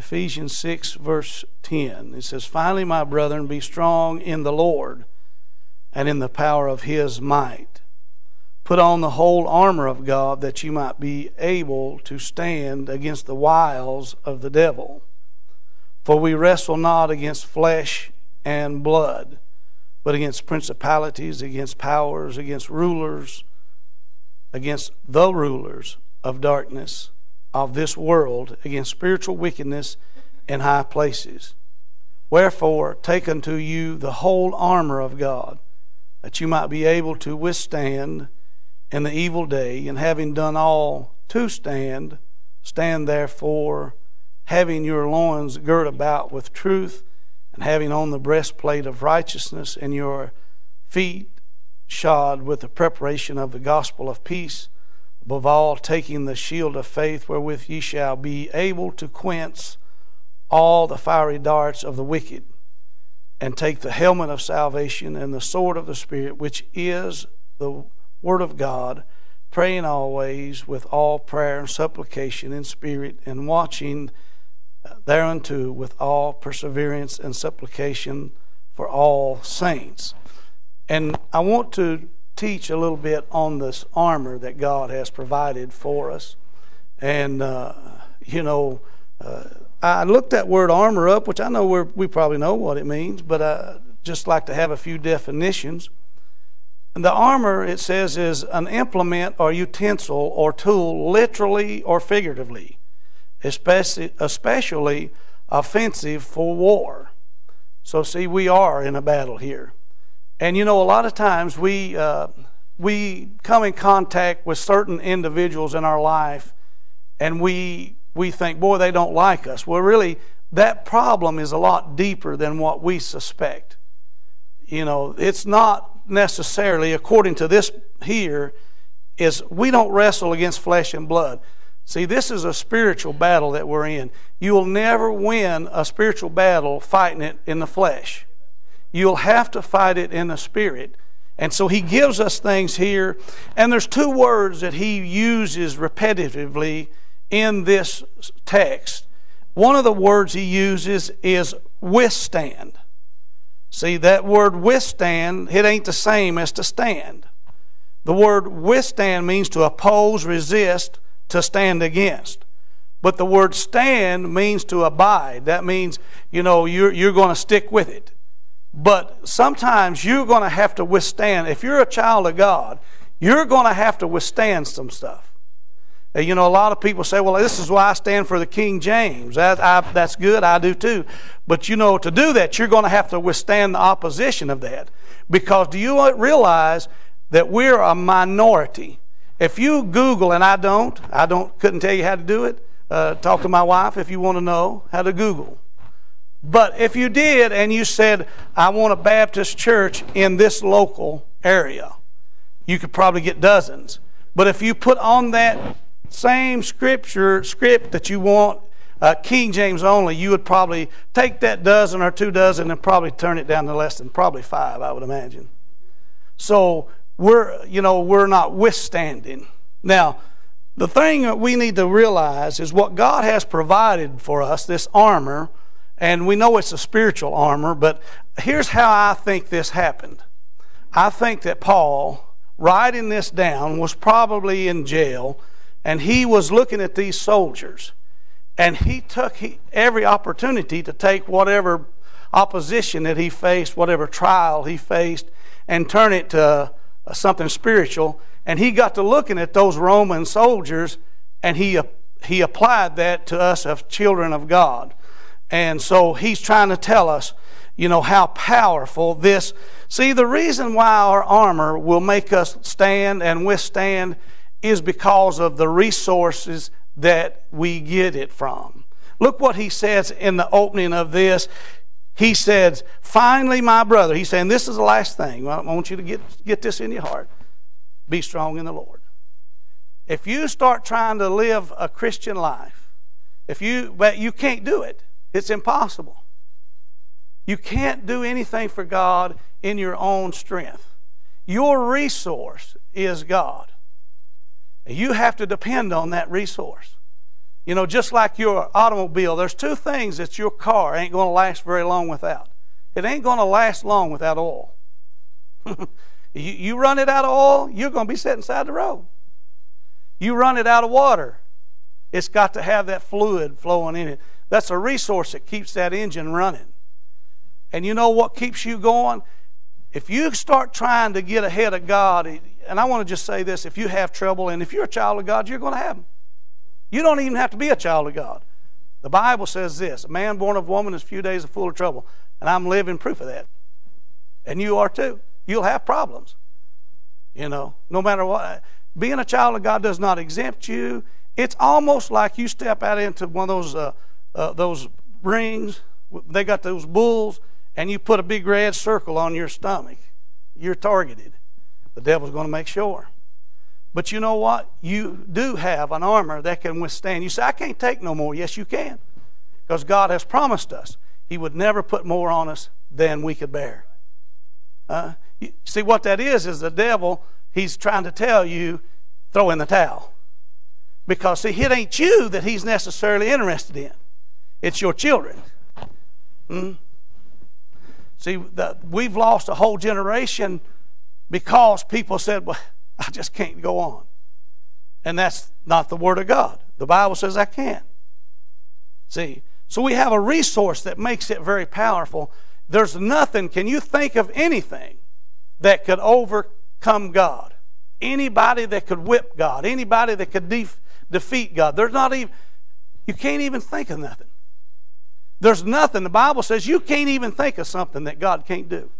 Ephesians 6, verse 10. It says, Finally, my brethren, be strong in the Lord and in the power of his might. Put on the whole armor of God that you might be able to stand against the wiles of the devil. For we wrestle not against flesh and blood, but against principalities, against powers, against rulers, against the rulers of darkness of this world, against spiritual wickedness in high places. Wherefore, take unto you the whole armor of God, that you might be able to withstand in the evil day, and having done all to stand, stand therefore, having your loins girt about with truth, and having on the breastplate of righteousness, and your feet shod with the preparation of the gospel of peace, above all, taking the shield of faith, wherewith ye shall be able to quench all the fiery darts of the wicked, and take the helmet of salvation and the sword of the Spirit, which is the Word of God, praying always with all prayer and supplication in spirit, and watching thereunto with all perseverance and supplication for all saints. And I want to teach a little bit on this armor that God has provided for us. And, uh, you know, uh, I looked that word armor up, which I know we probably know what it means, but I just like to have a few definitions. And the armor, it says, is an implement or utensil or tool, literally or figuratively especially, especially offensive for war. So, see, we are in a battle here. And you know, a lot of times we, uh, we come in contact with certain individuals in our life and we, we think, boy, they don't like us. Well, really, that problem is a lot deeper than what we suspect. You know, it's not necessarily, according to this here, is we don't wrestle against flesh and blood. See, this is a spiritual battle that we're in. You will never win a spiritual battle fighting it in the flesh. You'll have to fight it in the spirit. And so he gives us things here. And there's two words that he uses repetitively in this text. One of the words he uses is withstand. See, that word withstand, it ain't the same as to stand. The word withstand means to oppose, resist, to stand against. But the word stand means to abide. That means, you know, you're, you're going to stick with it. But sometimes you're going to have to withstand. If you're a child of God, you're going to have to withstand some stuff. You know, a lot of people say, well, this is why I stand for the King James. That, I, that's good, I do too. But you know, to do that, you're going to have to withstand the opposition of that. Because do you realize that we're a minority? If you Google, and I don't, I don't, couldn't tell you how to do it. Uh, talk to my wife if you want to know how to Google. But if you did and you said, I want a Baptist church in this local area, you could probably get dozens. But if you put on that same scripture script that you want uh, King James only, you would probably take that dozen or two dozen and probably turn it down to less than probably five, I would imagine. So we're, you know, we're not withstanding. Now, the thing that we need to realize is what God has provided for us, this armor, and we know it's a spiritual armor, but here's how I think this happened. I think that Paul, writing this down, was probably in jail, and he was looking at these soldiers, and he took every opportunity to take whatever opposition that he faced, whatever trial he faced, and turn it to uh, something spiritual, and he got to looking at those Roman soldiers, and he he applied that to us as children of God. And so he's trying to tell us, you know, how powerful this. See, the reason why our armor will make us stand and withstand is because of the resources that we get it from. Look what he says in the opening of this he says, Finally, my brother, he's saying, This is the last thing. I want you to get, get this in your heart. Be strong in the Lord. If you start trying to live a Christian life, if you, but you can't do it, it's impossible. You can't do anything for God in your own strength. Your resource is God. You have to depend on that resource. You know, just like your automobile, there's two things that your car ain't going to last very long without. It ain't going to last long without oil. you, you run it out of oil, you're going to be sitting side the road. You run it out of water, it's got to have that fluid flowing in it. That's a resource that keeps that engine running. And you know what keeps you going? If you start trying to get ahead of God, and I want to just say this if you have trouble, and if you're a child of God, you're going to have them. You don't even have to be a child of God. The Bible says this a man born of woman is few days full of trouble. And I'm living proof of that. And you are too. You'll have problems. You know, no matter what. Being a child of God does not exempt you. It's almost like you step out into one of those uh, uh, those rings. They got those bulls, and you put a big red circle on your stomach. You're targeted. The devil's going to make sure. But you know what? You do have an armor that can withstand. You say, I can't take no more. Yes, you can. Because God has promised us He would never put more on us than we could bear. Uh, you, see, what that is, is the devil, he's trying to tell you, throw in the towel. Because, see, it ain't you that he's necessarily interested in, it's your children. Hmm? See, the, we've lost a whole generation because people said, well, I just can't go on. And that's not the Word of God. The Bible says I can. See, so we have a resource that makes it very powerful. There's nothing, can you think of anything that could overcome God? Anybody that could whip God, anybody that could def- defeat God. There's not even, you can't even think of nothing. There's nothing. The Bible says you can't even think of something that God can't do.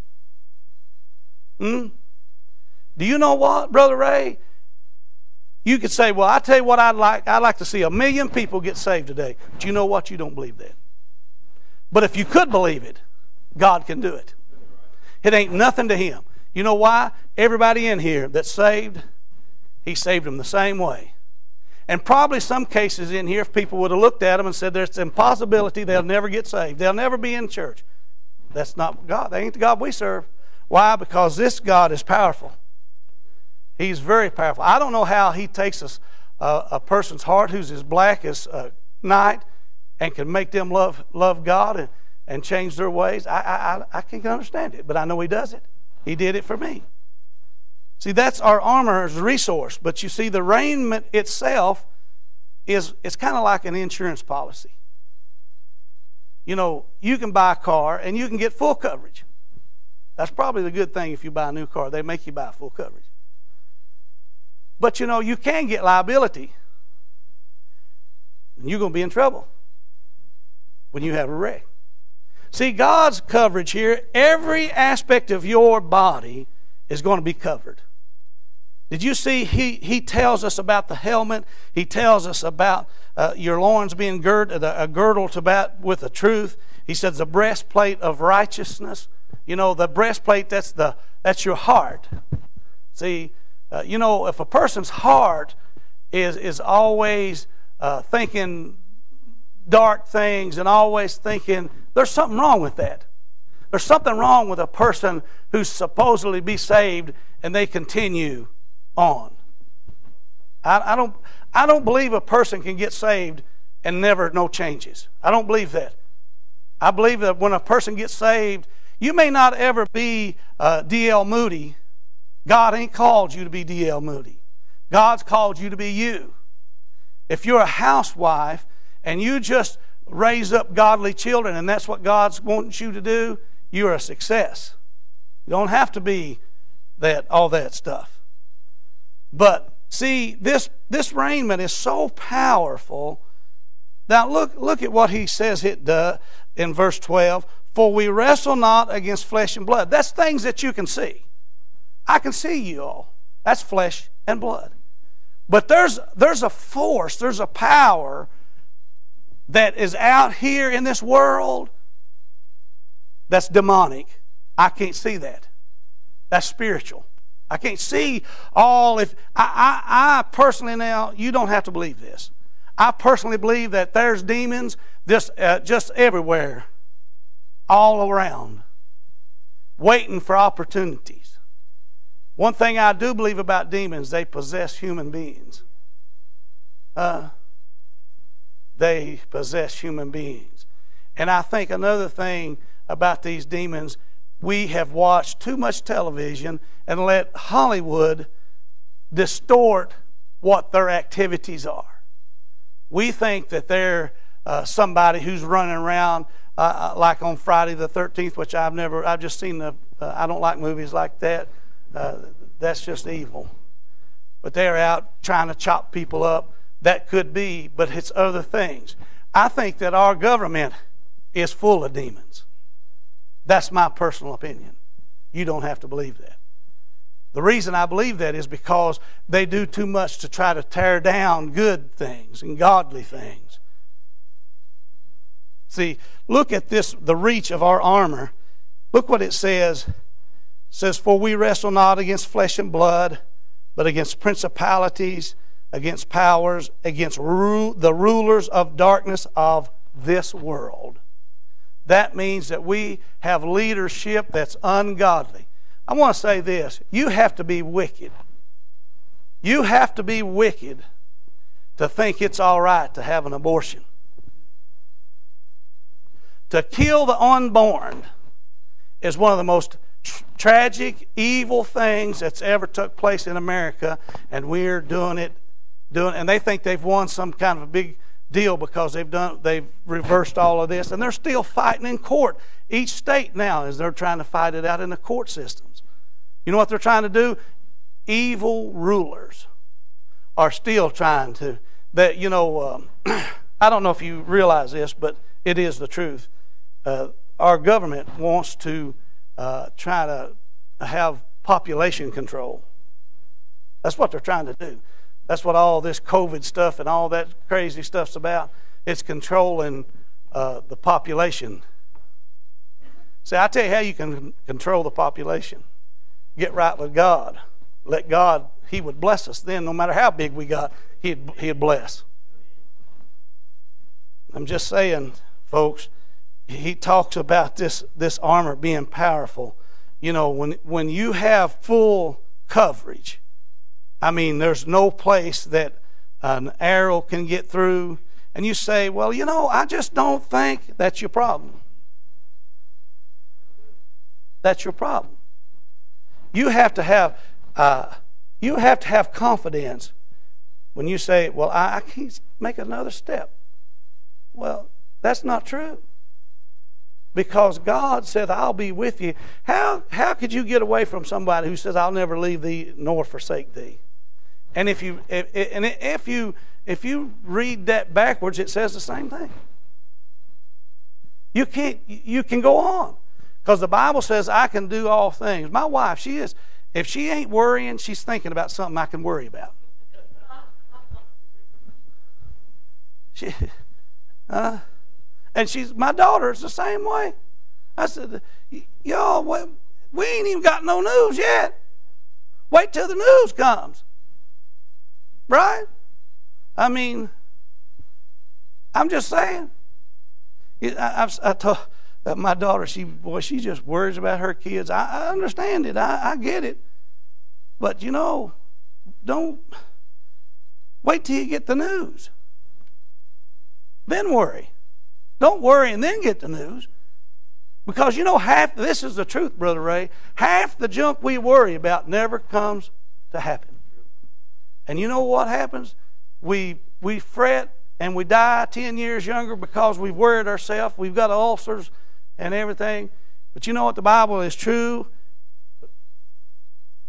Hmm? Do you know what, Brother Ray? You could say, well, I tell you what I'd like. I'd like to see a million people get saved today. But you know what? You don't believe that. But if you could believe it, God can do it. It ain't nothing to Him. You know why? Everybody in here that's saved, He saved them the same way. And probably some cases in here, if people would have looked at them and said there's an impossibility they'll never get saved, they'll never be in church. That's not God. That ain't the God we serve. Why? Because this God is powerful. He's very powerful. I don't know how he takes a, a, person's heart who's as black as uh, night and can make them love, love God and, and change their ways. I, I, I can't understand it, but I know he does it. He did it for me. See, that's our armor's resource. But you see, the raiment itself is it's kind of like an insurance policy. You know, you can buy a car and you can get full coverage. That's probably the good thing if you buy a new car. They make you buy full coverage. But you know, you can get liability. And you're going to be in trouble when you have a wreck. See, God's coverage here, every aspect of your body is going to be covered. Did you see he, he tells us about the helmet? He tells us about uh, your loins being girded, a girdle to about with the truth. He says the breastplate of righteousness. You know, the breastplate, that's, the, that's your heart. See, uh, you know, if a person's heart is, is always uh, thinking dark things and always thinking, there's something wrong with that. There's something wrong with a person who's supposedly be saved and they continue on. I, I, don't, I don't believe a person can get saved and never no changes. I don't believe that. I believe that when a person gets saved, you may not ever be uh, D.L. Moody, God ain't called you to be D.L. Moody. God's called you to be you. If you're a housewife and you just raise up godly children and that's what God's wants you to do, you're a success. You don't have to be that all that stuff. But see, this this raiment is so powerful. Now look look at what he says it does in verse 12. For we wrestle not against flesh and blood. That's things that you can see. I can see you all. That's flesh and blood. But there's, there's a force, there's a power that is out here in this world that's demonic. I can't see that. That's spiritual. I can't see all if I, I, I personally now you don't have to believe this. I personally believe that there's demons just uh, just everywhere, all around, waiting for opportunities. One thing I do believe about demons, they possess human beings. Uh, they possess human beings. And I think another thing about these demons, we have watched too much television and let Hollywood distort what their activities are. We think that they're uh, somebody who's running around uh, uh like on Friday the 13th, which I've never, I've just seen the, uh, I don't like movies like that. Uh, that's just evil. But they're out trying to chop people up. That could be, but it's other things. I think that our government is full of demons. That's my personal opinion. You don't have to believe that. The reason I believe that is because they do too much to try to tear down good things and godly things. See, look at this the reach of our armor. Look what it says. It says, For we wrestle not against flesh and blood, but against principalities, against powers, against ru- the rulers of darkness of this world. That means that we have leadership that's ungodly. I want to say this you have to be wicked. You have to be wicked to think it's all right to have an abortion. To kill the unborn is one of the most tr- tragic, evil things that's ever took place in America, and we're doing it, doing, and they think they've won some kind of a big deal because they've done, they've reversed all of this, and they're still fighting in court. Each state now is they're trying to fight it out in the court systems You know what they're trying to do? Evil rulers are still trying to. That you know, um, I don't know if you realize this, but it is the truth. Uh, our government wants to uh, try to have population control. That's what they're trying to do. That's what all this COVID stuff and all that crazy stuff's about. It's controlling uh, the population. See, I tell you how you can control the population get right with God. Let God, He would bless us then, no matter how big we got, He'd, he'd bless. I'm just saying, folks, He talks about this, this armor being powerful. You know, when, when you have full coverage, I mean, there's no place that an arrow can get through. And you say, well, you know, I just don't think that's your problem. That's your problem. You have to have uh, you have to have confidence when you say, "Well, I, I can't make another step." Well, that's not true. Because God said, "I'll be with you." How how could you get away from somebody who says, "I'll never leave thee nor forsake thee"? And if you and if you if you read that backwards, it says the same thing. You can't you can go on. Because the Bible says I can do all things. My wife, she is, if she ain't worrying, she's thinking about something I can worry about. She, uh, and she's my daughter is the same way. I said, y'all, we ain't even got no news yet. Wait till the news comes. Right? I mean, I'm just saying. I, I've, I told, uh, my daughter, she boy, she just worries about her kids. I, I understand it. I, I get it. But you know, don't wait till you get the news. Then worry. Don't worry and then get the news. Because you know, half this is the truth, Brother Ray. Half the junk we worry about never comes to happen. And you know what happens? We we fret and we die 10 years younger because we've worried ourselves. We've got ulcers and everything. But you know what? The Bible is true.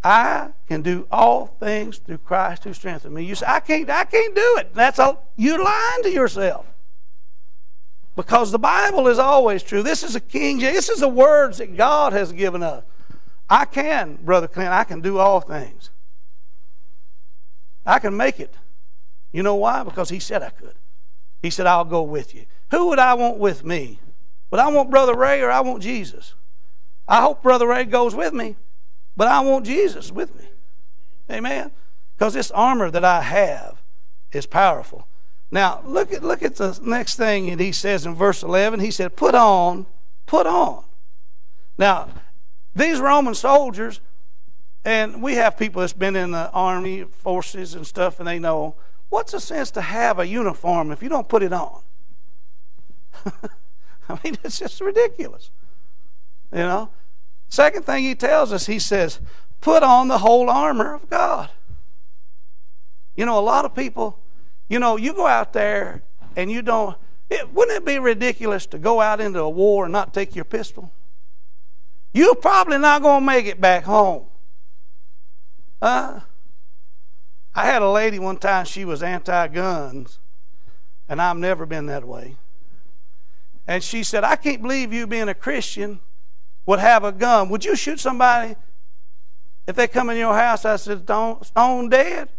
I can do all things through Christ who strengthens me. You say, I can't, I can't do it. That's a, you're lying to yourself. Because the Bible is always true. This is a King. This is the words that God has given us. I can, Brother Clint, I can do all things. I can make it. You know why? Because he said I could. He said, I'll go with you. Who would I want with me? But I want Brother Ray or I want Jesus. I hope Brother Ray goes with me, but I want Jesus with me. Amen. Because this armor that I have is powerful. Now look at look at the next thing and he says in verse eleven. He said, "Put on, put on." Now these Roman soldiers, and we have people that's been in the army forces and stuff, and they know what's the sense to have a uniform if you don't put it on? I mean, it's just ridiculous. You know? Second thing he tells us, he says, put on the whole armor of God. You know, a lot of people, you know, you go out there and you don't, it, wouldn't it be ridiculous to go out into a war and not take your pistol? You're probably not going to make it back home. I had a lady one time, she was anti guns, and I've never been that way. And she said, I can't believe you being a Christian would have a gun. Would you shoot somebody if they come in your house? I said, Stone, stone dead.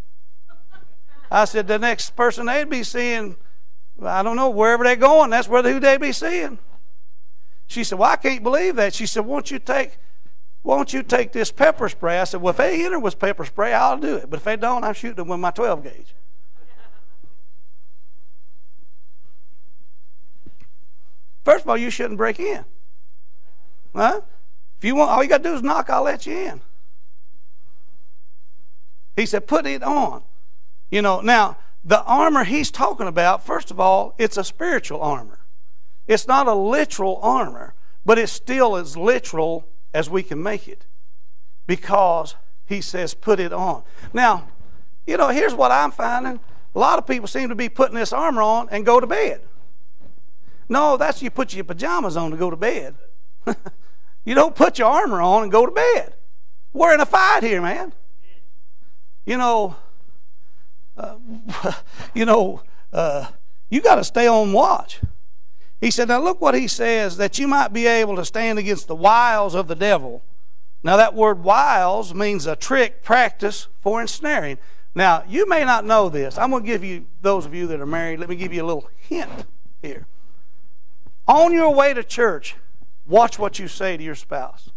I said, the next person they'd be seeing, I don't know, wherever they're going, that's where who they'd be seeing. She said, Well, I can't believe that. She said, Won't you take won't you take this pepper spray? I said, Well, if they hit her with pepper spray, I'll do it. But if they don't, I'm shooting them with my 12 gauge. First of all, you shouldn't break in. Huh? If you want, all you got to do is knock, I'll let you in. He said, put it on. You know, now, the armor he's talking about, first of all, it's a spiritual armor. It's not a literal armor, but it's still as literal as we can make it because he says, put it on. Now, you know, here's what I'm finding. A lot of people seem to be putting this armor on and go to bed. No, that's you put your pajamas on to go to bed. you don't put your armor on and go to bed. We're in a fight here, man. You know, uh, you know, uh, you got to stay on watch. He said, Now look what he says, that you might be able to stand against the wiles of the devil. Now, that word wiles means a trick, practice for ensnaring. Now, you may not know this. I'm going to give you, those of you that are married, let me give you a little hint here. On your way to church, watch what you say to your spouse.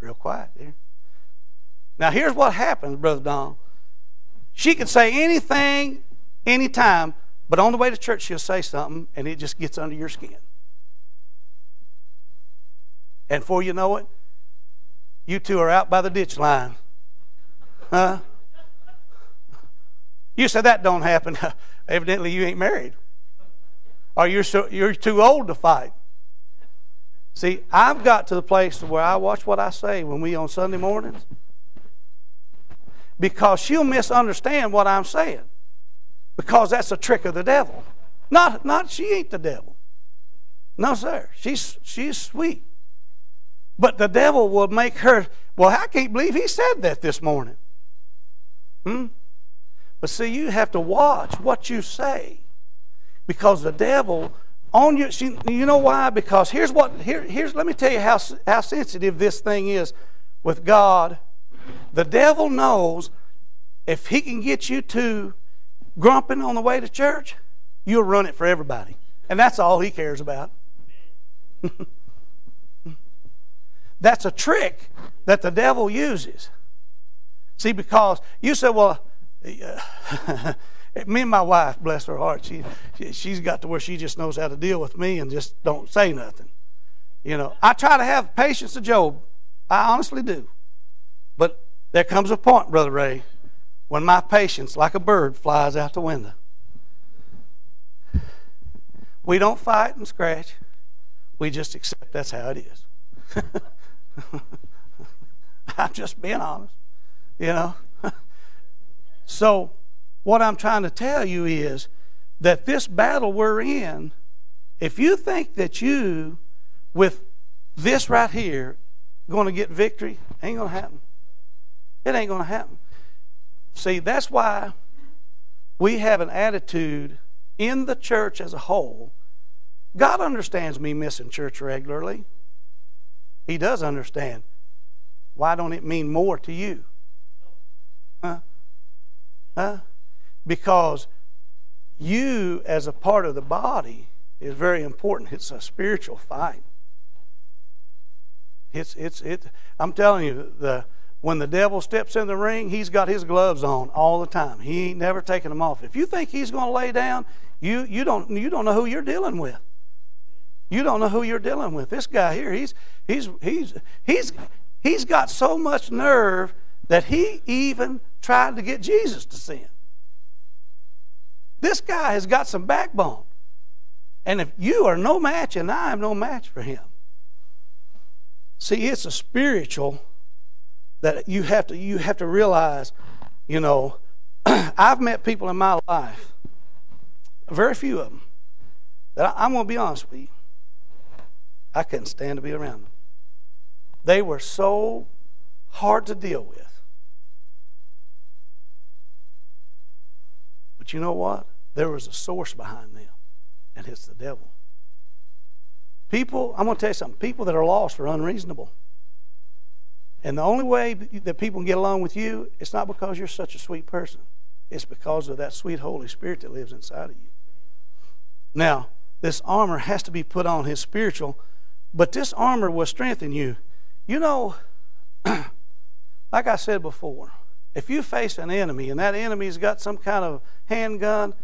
Real quiet there. Now, here's what happens, Brother Don. She can say anything, anytime, but on the way to church, she'll say something, and it just gets under your skin. And before you know it, you two are out by the ditch line. Huh? You said that don't happen. Evidently, you ain't married or you're, so, you're too old to fight. See, I've got to the place where I watch what I say when we on Sunday mornings because she'll misunderstand what I'm saying because that's a trick of the devil. Not, not she ain't the devil. No, sir. She's, she's sweet. But the devil will make her, well, I can't believe he said that this morning. Hmm? But see, you have to watch what you say because the devil on you. You know why? Because here's what. Here, here's. Let me tell you how how sensitive this thing is with God. The devil knows if he can get you to grumping on the way to church, you'll run it for everybody, and that's all he cares about. that's a trick that the devil uses. See, because you say, well. me and my wife, bless her heart, she, she she's got to where she just knows how to deal with me and just don't say nothing. You know, I try to have patience of Job. I honestly do. But there comes a point, Brother Ray, when my patience, like a bird, flies out the window. We don't fight and scratch. We just accept that's how it is. I'm just being honest, you know. so what I'm trying to tell you is that this battle we're in, if you think that you, with this right here, going to get victory, ain't going to happen. It ain't going to happen. See, that's why we have an attitude in the church as a whole. God understands me missing church regularly. He does understand. Why don't it mean more to you? Huh? Huh? because you, as a part of the body, is very important. It's a spiritual fight. It's, it's, it, I'm telling you, the, when the devil steps in the ring, he's got his gloves on all the time. He ain't never taking them off. If you think he's going to lay down, you, you, don't, you don't know who you're dealing with. You don't know who you're dealing with. This guy here, he's, he's, he's, he's, he's got so much nerve that he even tried to get Jesus to sin. This guy has got some backbone. And if you are no match and I am no match for him. See, it's a spiritual that you have to you have to realize, you know, I've met people in my life, very few of them, that I, I'm going to be honest with you. I couldn't stand to be around them. They were so hard to deal with. But you know what? There was a source behind them, and it's the devil. People, I'm going to tell you something people that are lost are unreasonable. And the only way that people can get along with you, it's not because you're such a sweet person. It's because of that sweet Holy Spirit that lives inside of you. Now, this armor has to be put on his spiritual, but this armor will strengthen you. You know, like I said before, if you face an enemy and that enemy's got some kind of handgun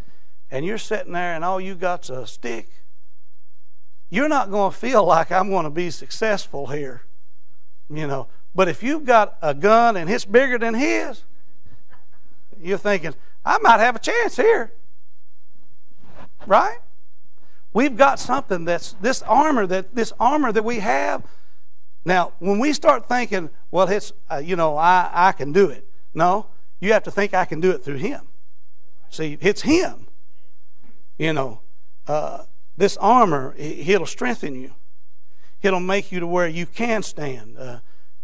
and you're sitting there and all you got's a stick, you're not going to feel like I'm going to be successful here. You know, but if you've got a gun and it's bigger than his, you're thinking, I might have a chance here. Right? We've got something that's this armor that this armor that we have. Now, when we start thinking, well, it's uh, you know, I I can do it. No, you have to think I can do it through Him. See, it's Him. You know, uh, this armor, it'll strengthen you. It'll make you to where you can stand. Uh,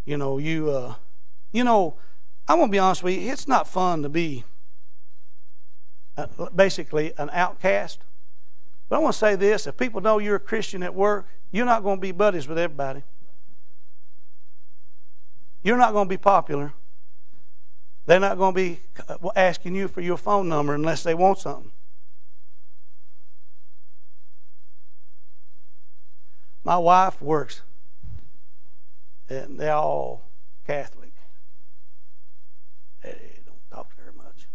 you know, you, uh, you know, I want to be honest with you. It's not fun to be uh, basically an outcast. But I want to say this: if people know you're a Christian at work, you're not going to be buddies with everybody. You're not going to be popular. They're not going to be uh, asking you for your phone number unless they want something. My wife works, and they're all Catholic. They don't talk to her much.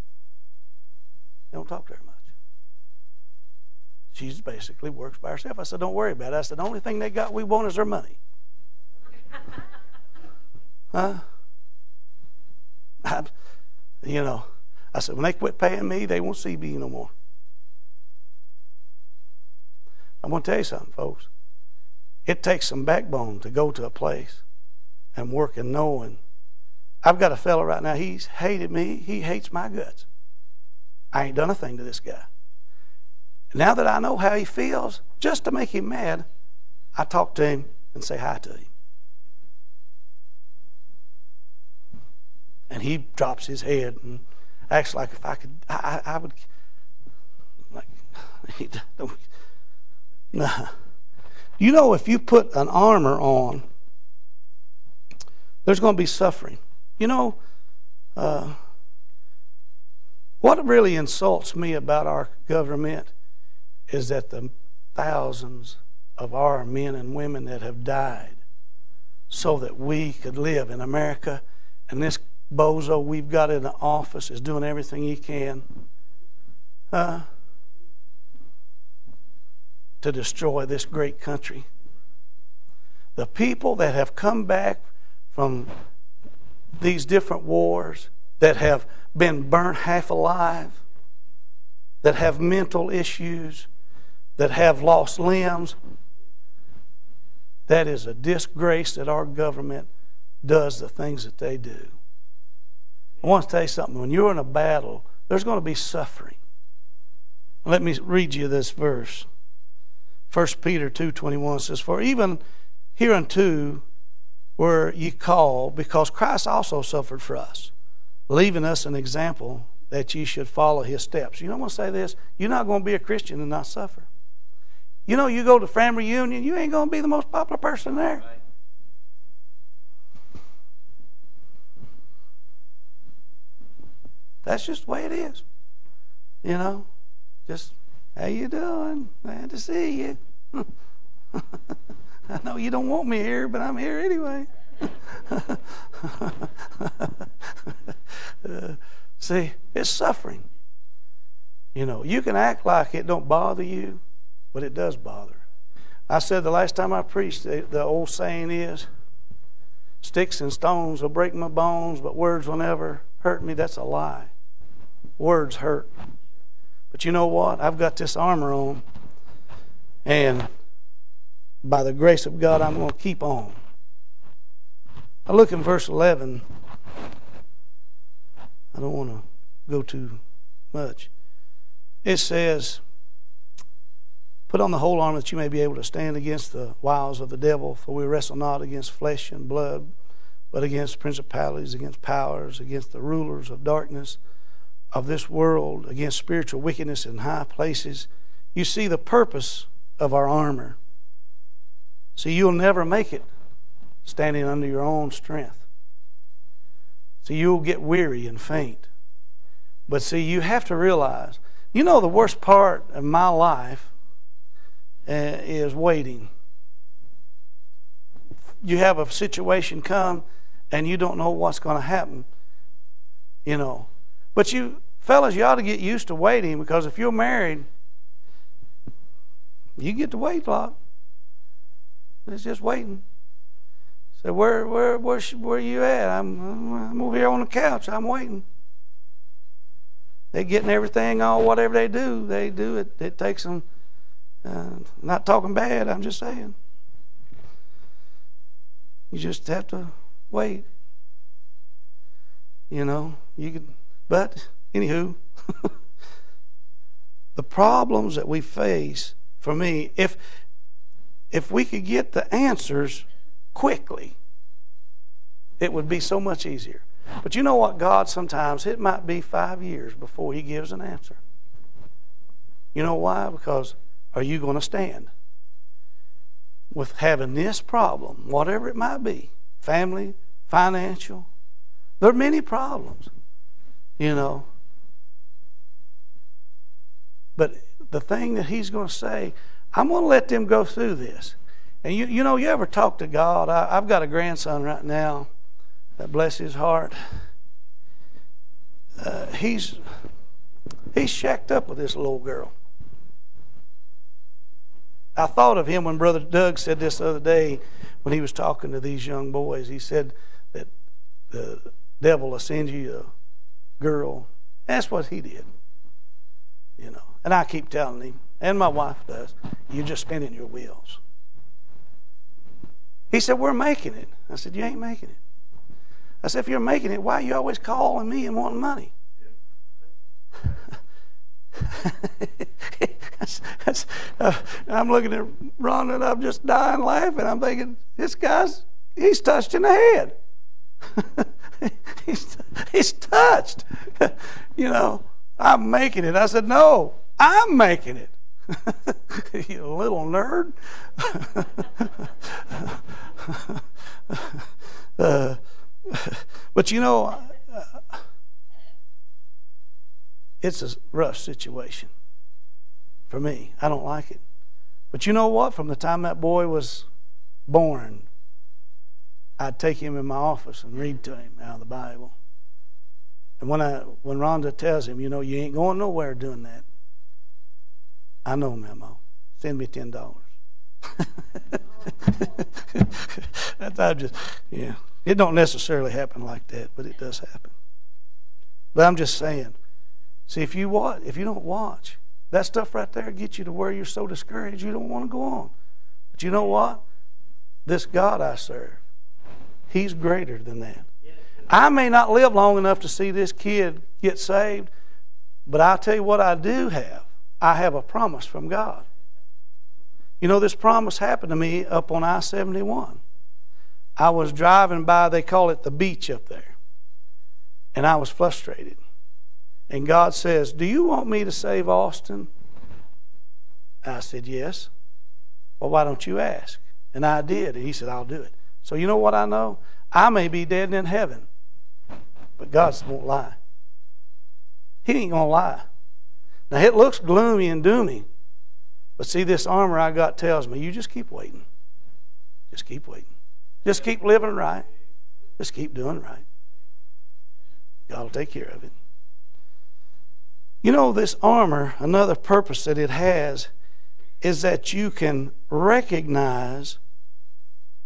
They don't talk to her much. She basically works by herself. I said, Don't worry about it. I said, The only thing they got we want is their money. huh? I, you know, I said, When they quit paying me, they won't see me no more. I'm going to tell you something, folks. It takes some backbone to go to a place and work and knowing. I've got a fellow right now, he's hated me. He hates my guts. I ain't done a thing to this guy. Now that I know how he feels, just to make him mad, I talk to him and say hi to him. And he drops his head and acts like if I could, I, I, I would, like, he don't, nah. You know, if you put an armor on, there's going to be suffering. You know, uh, what really insults me about our government is that the thousands of our men and women that have died so that we could live in America, and this bozo we've got in the office is doing everything he can. Uh, to destroy this great country. The people that have come back from these different wars, that have been burnt half alive, that have mental issues, that have lost limbs, that is a disgrace that our government does the things that they do. I want to tell you something. When you're in a battle, there's going to be suffering. Let me read you this verse. 1 Peter 2.21 says, For even hereunto were ye called, because Christ also suffered for us, leaving us an example that ye should follow his steps. You I'm going to say this. You're not going to be a Christian and not suffer. You know, you go to family reunion, you ain't going to be the most popular person there. That's just the way it is. You know, just how you doing? Glad to see you. I know you don't want me here, but I'm here anyway. uh, see, it's suffering. You know, you can act like it don't bother you, but it does bother. I said the last time I preached, the, the old saying is, sticks and stones will break my bones, but words will never hurt me, that's a lie. Words hurt. But you know what? I've got this armor on, and by the grace of God, I'm going to keep on. I look in verse 11. I don't want to go too much. It says, Put on the whole armor that you may be able to stand against the wiles of the devil, for we wrestle not against flesh and blood, but against principalities, against powers, against the rulers of darkness of this world, against spiritual wickedness in high places. You see the purpose of our armor. See, you'll never make it standing under your own strength. See, you'll get weary and faint. But see, you have to realize, you know, the worst part of my life uh, is waiting. You have a situation come and you don't know what's going to happen, you know. But you, fellas, you ought to get used to waiting because if you're married, you get to wait a lot. It's just waiting. So where where where where you at? I'm I'm over here on the couch. I'm waiting. They're getting everything all whatever they do. They do it. It takes them. Uh, not talking bad. I'm just saying. You just have to wait. You know you could, but anywho, the problems that we face for me, if if we could get the answers quickly, it would be so much easier. But you know what, God, sometimes it might be five years before He gives an answer. You know why? Because are you going to stand with having this problem, whatever it might be family, financial? There are many problems, you know. But the thing that He's going to say, I'm going to let them go through this. And you, you know, you ever talk to God? I, have got a grandson right now, that bless his heart. Uh, he's he's shacked up with this little girl. I thought of him when Brother Doug said this the other day when he was talking to these young boys. He said that the devil will send you a girl. That's what he did. You know. And I keep telling him, and my wife does, you're just spinning your wheels. He said, We're making it. I said, You ain't making it. I said, If you're making it, why are you always calling me and wanting money? that's, that's, uh, I'm looking at Ron and I'm just dying laughing. I'm thinking, this guy's, he's touched in the head. he's, he's touched. you know, I'm making it. I said, no, I'm making it. you little nerd. uh, but you know, uh, it's a rough situation for me. I don't like it. But you know what? From the time that boy was born, I'd take him in my office and read to him out of the Bible. And when I when Rhonda tells him, you know, you ain't going nowhere doing that, I know, Memo. Send me ten dollars. I'm just yeah. It don't necessarily happen like that, but it does happen. But I'm just saying. See, if you watch, if you don't watch, that stuff right there gets you to where you're so discouraged you don't want to go on. But you know what? This God I serve, He's greater than that. I may not live long enough to see this kid get saved, but I'll tell you what I do have. I have a promise from God. You know, this promise happened to me up on I 71. I was driving by, they call it the beach up there, and I was frustrated. And God says, Do you want me to save Austin? I said, Yes. Well, why don't you ask? And I did. And he said, I'll do it. So, you know what I know? I may be dead in heaven, but God won't lie. He ain't going to lie. Now, it looks gloomy and doomy, but see, this armor I got tells me you just keep waiting. Just keep waiting. Just keep living right. Just keep doing right. God will take care of it. You know, this armor, another purpose that it has is that you can recognize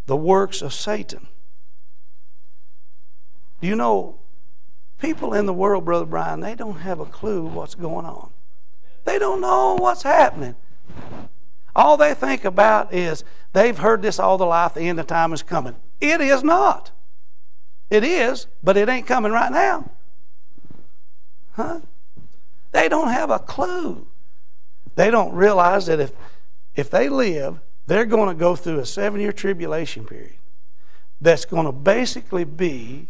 the works of Satan. Do you know People in the world, Brother Brian, they don't have a clue what's going on. They don't know what's happening. All they think about is they've heard this all their life, the end of time is coming. It is not. It is, but it ain't coming right now. Huh? They don't have a clue. They don't realize that if, if they live, they're going to go through a seven year tribulation period that's going to basically be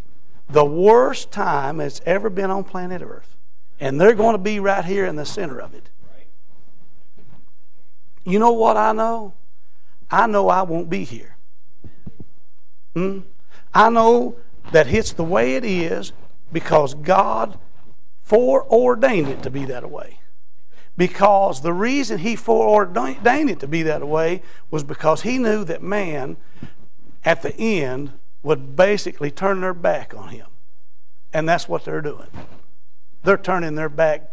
the worst time that's ever been on planet Earth. And they're going to be right here in the center of it. You know what I know? I know I won't be here. Hmm? I know that it's the way it is because God foreordained it to be that way. Because the reason He foreordained it to be that way was because He knew that man, at the end, would basically turn their back on Him. And that's what they're doing. They're turning their back.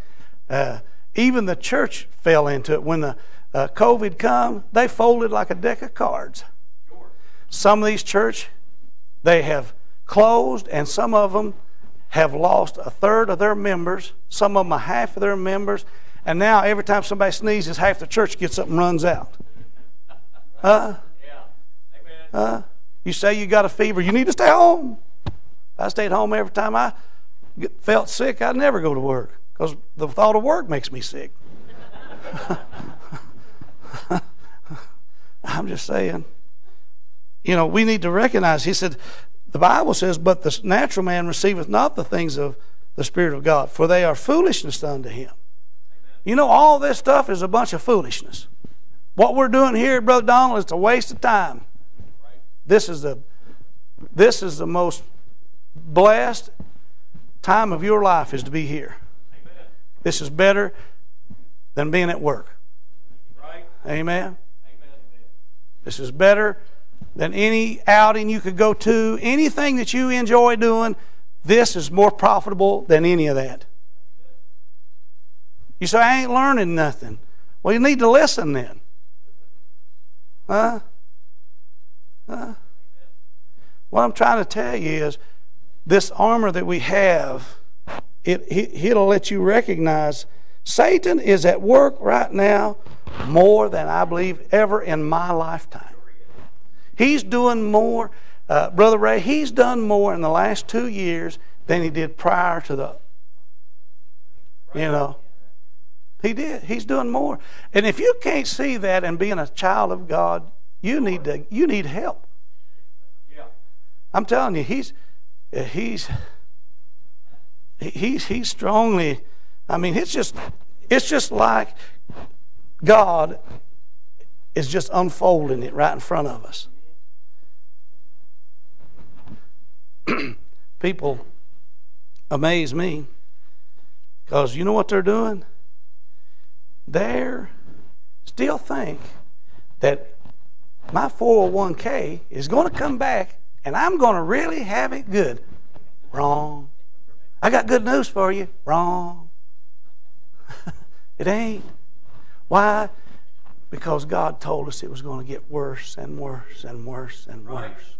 Uh, even the church fell into it. When the uh, COVID come, they folded like a deck of cards. Some of these church, they have closed, and some of them have lost a third of their members. Some of them a half of their members. And now every time somebody sneezes, half the church gets up and runs out. Huh? Yeah. Huh? You say you got a fever, you need to stay home. I stayed home every time I felt sick, I'd never go to work because the thought of work makes me sick. I'm just saying. You know, we need to recognize, he said, the Bible says, but the natural man receiveth not the things of the Spirit of God, for they are foolishness unto him. You know, all this stuff is a bunch of foolishness. What we're doing here, Brother Donald, is a waste of time. This is the this is the most blessed time of your life is to be here. This is better than being at work. Amen. This is better than any outing you could go to, anything that you enjoy doing. This is more profitable than any of that. You say, I ain't learning nothing. Well, you need to listen then. Huh? Huh? What I'm trying to tell you is this armor that we have, it, it'll let you recognize Satan is at work right now more than I believe ever in my lifetime. He's doing more, uh, Brother Ray, he's done more in the last two years than he did prior to the, you know. He did. He's doing more. And if you can't see that and being a child of God, you need to you need help. I'm telling you, he's Uh, he's he's he's strongly I mean it's just it's just like God is just unfolding it right in front of us. People amaze me because you know what they're doing? They're still think that my 401k is going to come back and I'm going to really have it good. Wrong. I got good news for you. Wrong. it ain't. Why? Because God told us it was going to get worse and worse and worse and worse.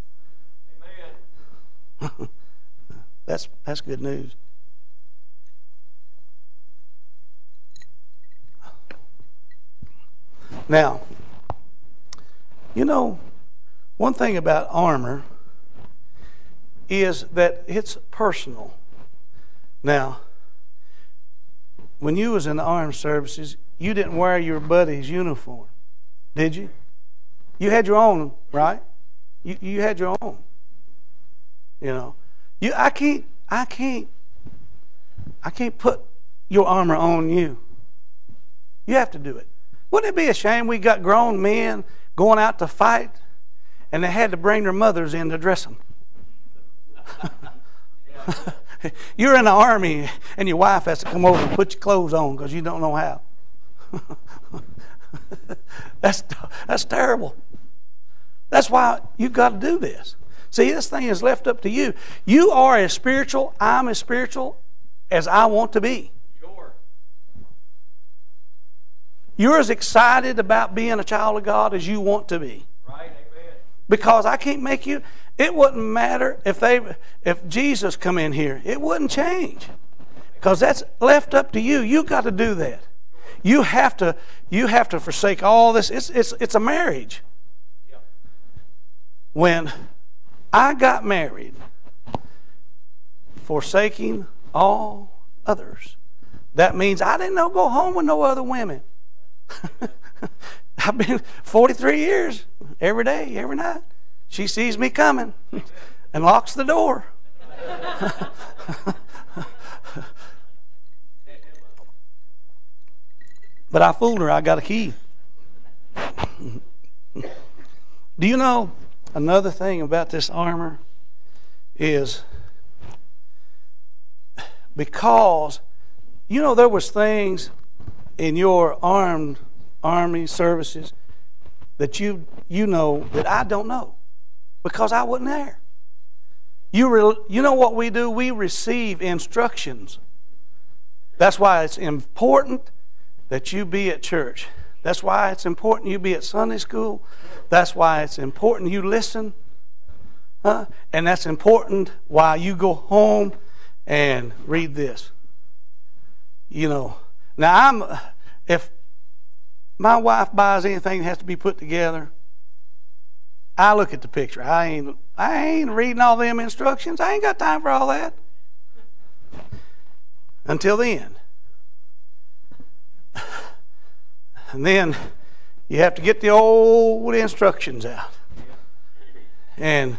That's, that's good news. Now, you know, one thing about armor is that it's personal. Now, when you was in the armed services, you didn't wear your buddy's uniform, did you? You had your own, right? You you had your own. You know, you I can't I can't I can't put your armor on you. You have to do it. Wouldn't it be a shame we got grown men going out to fight and they had to bring their mothers in to dress them? You're in the army and your wife has to come over and put your clothes on because you don't know how. that's, that's terrible. That's why you've got to do this. See, this thing is left up to you. You are as spiritual, I'm as spiritual as I want to be. You're as excited about being a child of God as you want to be. Right, amen. Because I can't make you. It wouldn't matter if they if Jesus come in here. It wouldn't change. Because that's left up to you. You got to do that. You have to you have to forsake all this. It's it's it's a marriage. When I got married, forsaking all others. That means I didn't know go home with no other women. I've been 43 years, every day, every night. She sees me coming and locks the door. but I fooled her. I got a key. Do you know another thing about this armor is because you know there was things in your armed army services that you you know that I don't know because I wasn't there. You re, you know what we do? We receive instructions. That's why it's important that you be at church. That's why it's important you be at Sunday school. That's why it's important you listen. Huh? And that's important why you go home and read this. You know, now I'm if my wife buys anything that has to be put together, I look at the picture. I ain't I ain't reading all them instructions. I ain't got time for all that. Until then. And then you have to get the old instructions out. And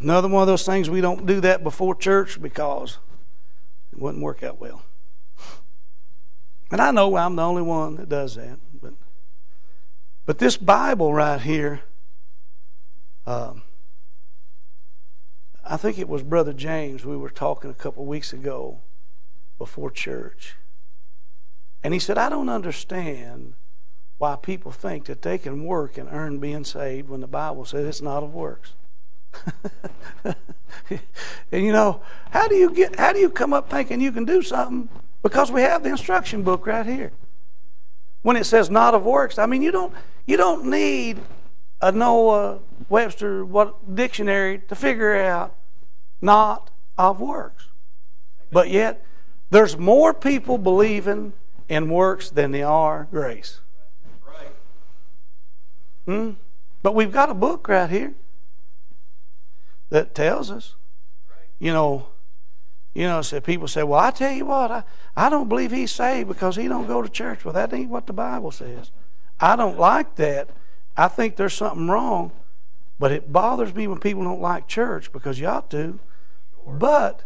another one of those things we don't do that before church because it wouldn't work out well. And I know I'm the only one that does that. But, but this Bible right here, um, I think it was Brother James we were talking a couple weeks ago before church. And he said, I don't understand why people think that they can work and earn being saved when the Bible says it's not of works. and you know, how do you get how do you come up thinking you can do something because we have the instruction book right here. When it says not of works, I mean you don't you don't need a Noah Webster what dictionary to figure out not of works. But yet there's more people believing in works than there are grace. Hmm? But we've got a book right here that tells us, you know, you know, so people say, well, I tell you what, I, I don't believe he's saved because he don't go to church. Well, that ain't what the Bible says. I don't like that. I think there's something wrong, but it bothers me when people don't like church because you ought to. Sure. But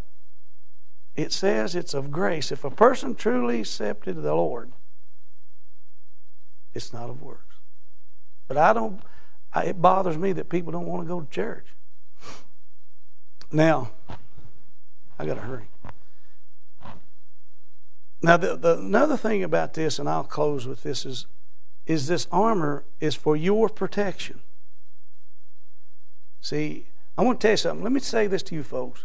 it says it's of grace. If a person truly accepted the Lord, it's not of works. But I don't, I, it bothers me that people don't want to go to church. Now, I got to hurry. Now, the, the, another thing about this, and I'll close with this, is, is this armor is for your protection. See, I want to tell you something. Let me say this to you folks.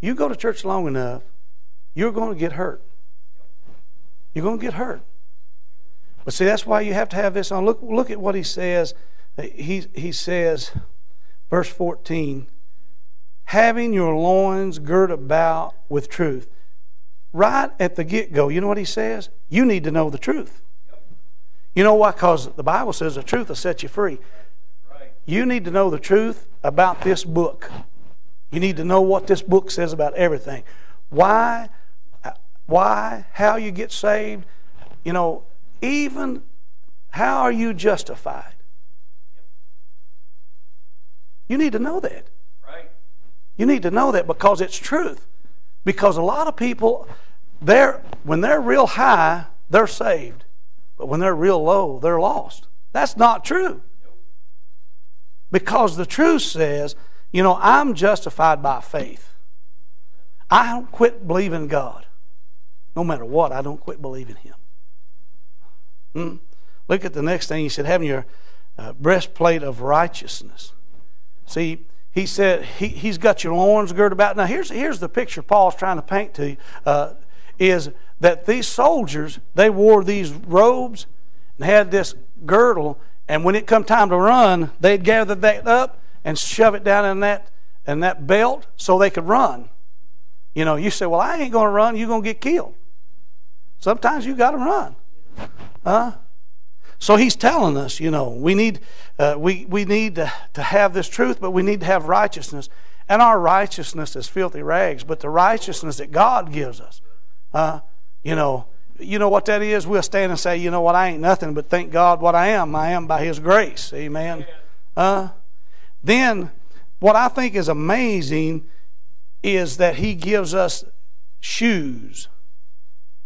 You go to church long enough, you're going to get hurt. You're going to get hurt. But see, that's why you have to have this on. Look, look at what he says. He, he says, verse 14 having your loins girt about with truth. Right at the get go, you know what he says? You need to know the truth. You know why? Because the Bible says the truth will set you free. You need to know the truth about this book. You need to know what this book says about everything. Why, why, how you get saved, you know, even how are you justified? You need to know that. You need to know that because it's truth. Because a lot of people, they're, when they're real high, they're saved. But when they're real low, they're lost. That's not true. Because the truth says, you know, I'm justified by faith. I don't quit believing God. No matter what, I don't quit believing Him. Hmm? Look at the next thing. He said, having your uh, breastplate of righteousness. See, he said he, he's got your loins girded about. Now here's here's the picture Paul's trying to paint to you uh, is that these soldiers they wore these robes and had this girdle, and when it come time to run, they'd gather that up and shove it down in that in that belt so they could run. You know, you say, "Well, I ain't to run. You're to get killed." Sometimes you got to run. Huh? So he's telling us, you know, we need, uh, we, we need to, to have this truth, but we need to have righteousness. And our righteousness is filthy rags, but the righteousness that God gives us, uh, you know, you know what that is? We'll stand and say, you know what, I ain't nothing, but thank God what I am. I am by His grace. Amen. Uh, then, what I think is amazing is that He gives us shoes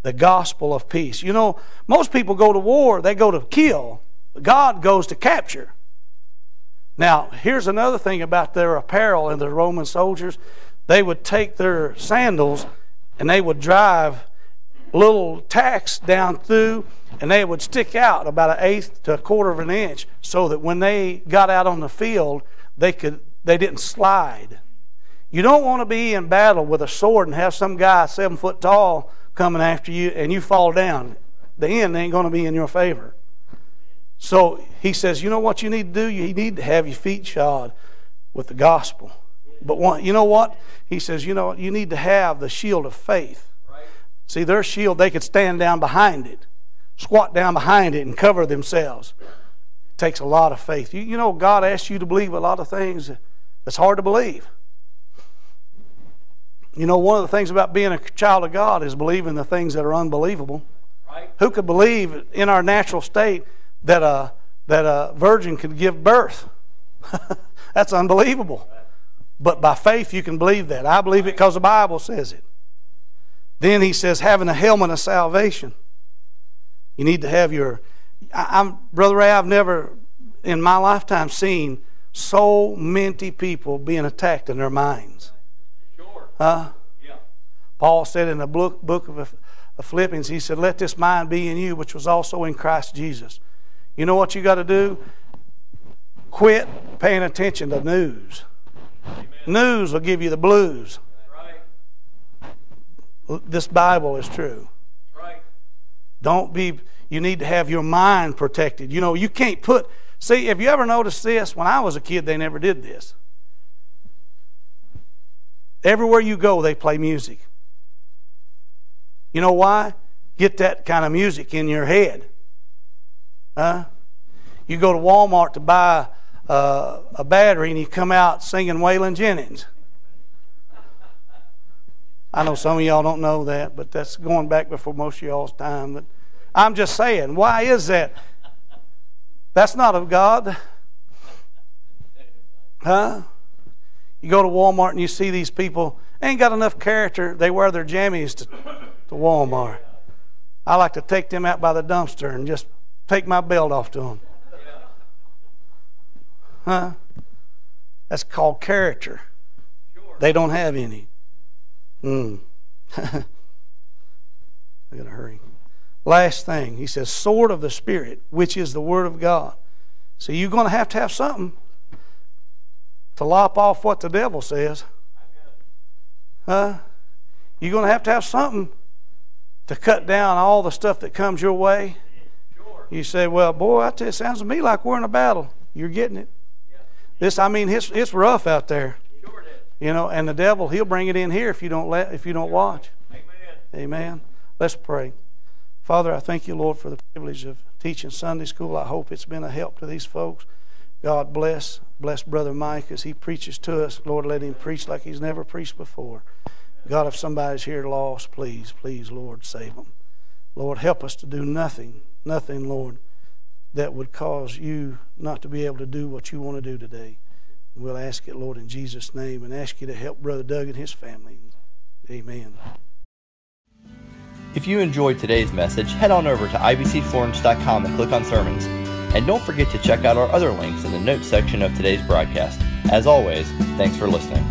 the gospel of peace. You know, most people go to war, they go to kill. God goes to capture. Now, here's another thing about their apparel and the Roman soldiers. They would take their sandals and they would drive little tacks down through and they would stick out about an eighth to a quarter of an inch so that when they got out on the field, they could they didn't slide. You don't want to be in battle with a sword and have some guy seven foot tall coming after you and you fall down, the end ain't going to be in your favor. So he says, you know what you need to do? You need to have your feet shod with the gospel. But one, you know what? He says, you know, you need to have the shield of faith. See, their shield, they could stand down behind it, squat down behind it, and cover themselves. It takes a lot of faith. You, you know, God asks you to believe a lot of things that's hard to believe. You know, one of the things about being a child of God is believing the things that are unbelievable. Right. Who could believe in our natural state that a, that a virgin could give birth? That's unbelievable. But by faith, you can believe that. I believe it because the Bible says it. Then he says, having a helmet of salvation. You need to have your. I, am Brother Ray, I've never in my lifetime seen so many people being attacked in their minds. Sure. Huh? Yeah. Paul said in the book, book of, Philippians, he said, Let this mind be in you, which was also in Christ Jesus. You know what you got to do? Quit paying attention to news. News will give you the blues. This Bible is true. Don't be, you need to have your mind protected. You know, you can't put, see, if you ever noticed this? When I was a kid, they never did this. Everywhere you go, they play music. You know why? Get that kind of music in your head. Huh? You go to Walmart to buy uh, a battery and you come out singing Waylon Jennings. I know some of y'all don't know that, but that's going back before most of y'all's time. But I'm just saying, why is that? That's not of God. Huh? You go to Walmart and you see these people ain't got enough character. They wear their jammies to, to Walmart. I like to take them out by the dumpster and just take my belt off to them. Huh? That's called character. They don't have any. Hmm. I gotta hurry. Last thing, he says, sword of the Spirit, which is the Word of God. So you're going to have to have something to lop off what the devil says. Huh? You're going to have to have something to cut down all the stuff that comes your way. You say, well, boy, I tell you, it sounds to me like we're in a battle. You're getting it. This, I mean, it's, it's rough out there. You know, and the devil, he'll bring it in here if you don't let, if you don't watch. Amen. Amen. Let's pray. Father, I thank you, Lord, for the privilege of teaching Sunday school. I hope it's been a help to these folks. God bless. Bless Brother Mike as he preaches to us. Lord, let him preach like he's never preached before. God, if somebody's here lost, please, please, Lord, save them. Lord, help us to do nothing, nothing, Lord, that would cause you not to be able to do what you want to do today. We'll ask it, Lord, in Jesus' name, and ask you to help Brother Doug and his family. Amen. If you enjoyed today's message, head on over to ibcflorence.com and click on sermons. And don't forget to check out our other links in the notes section of today's broadcast. As always, thanks for listening.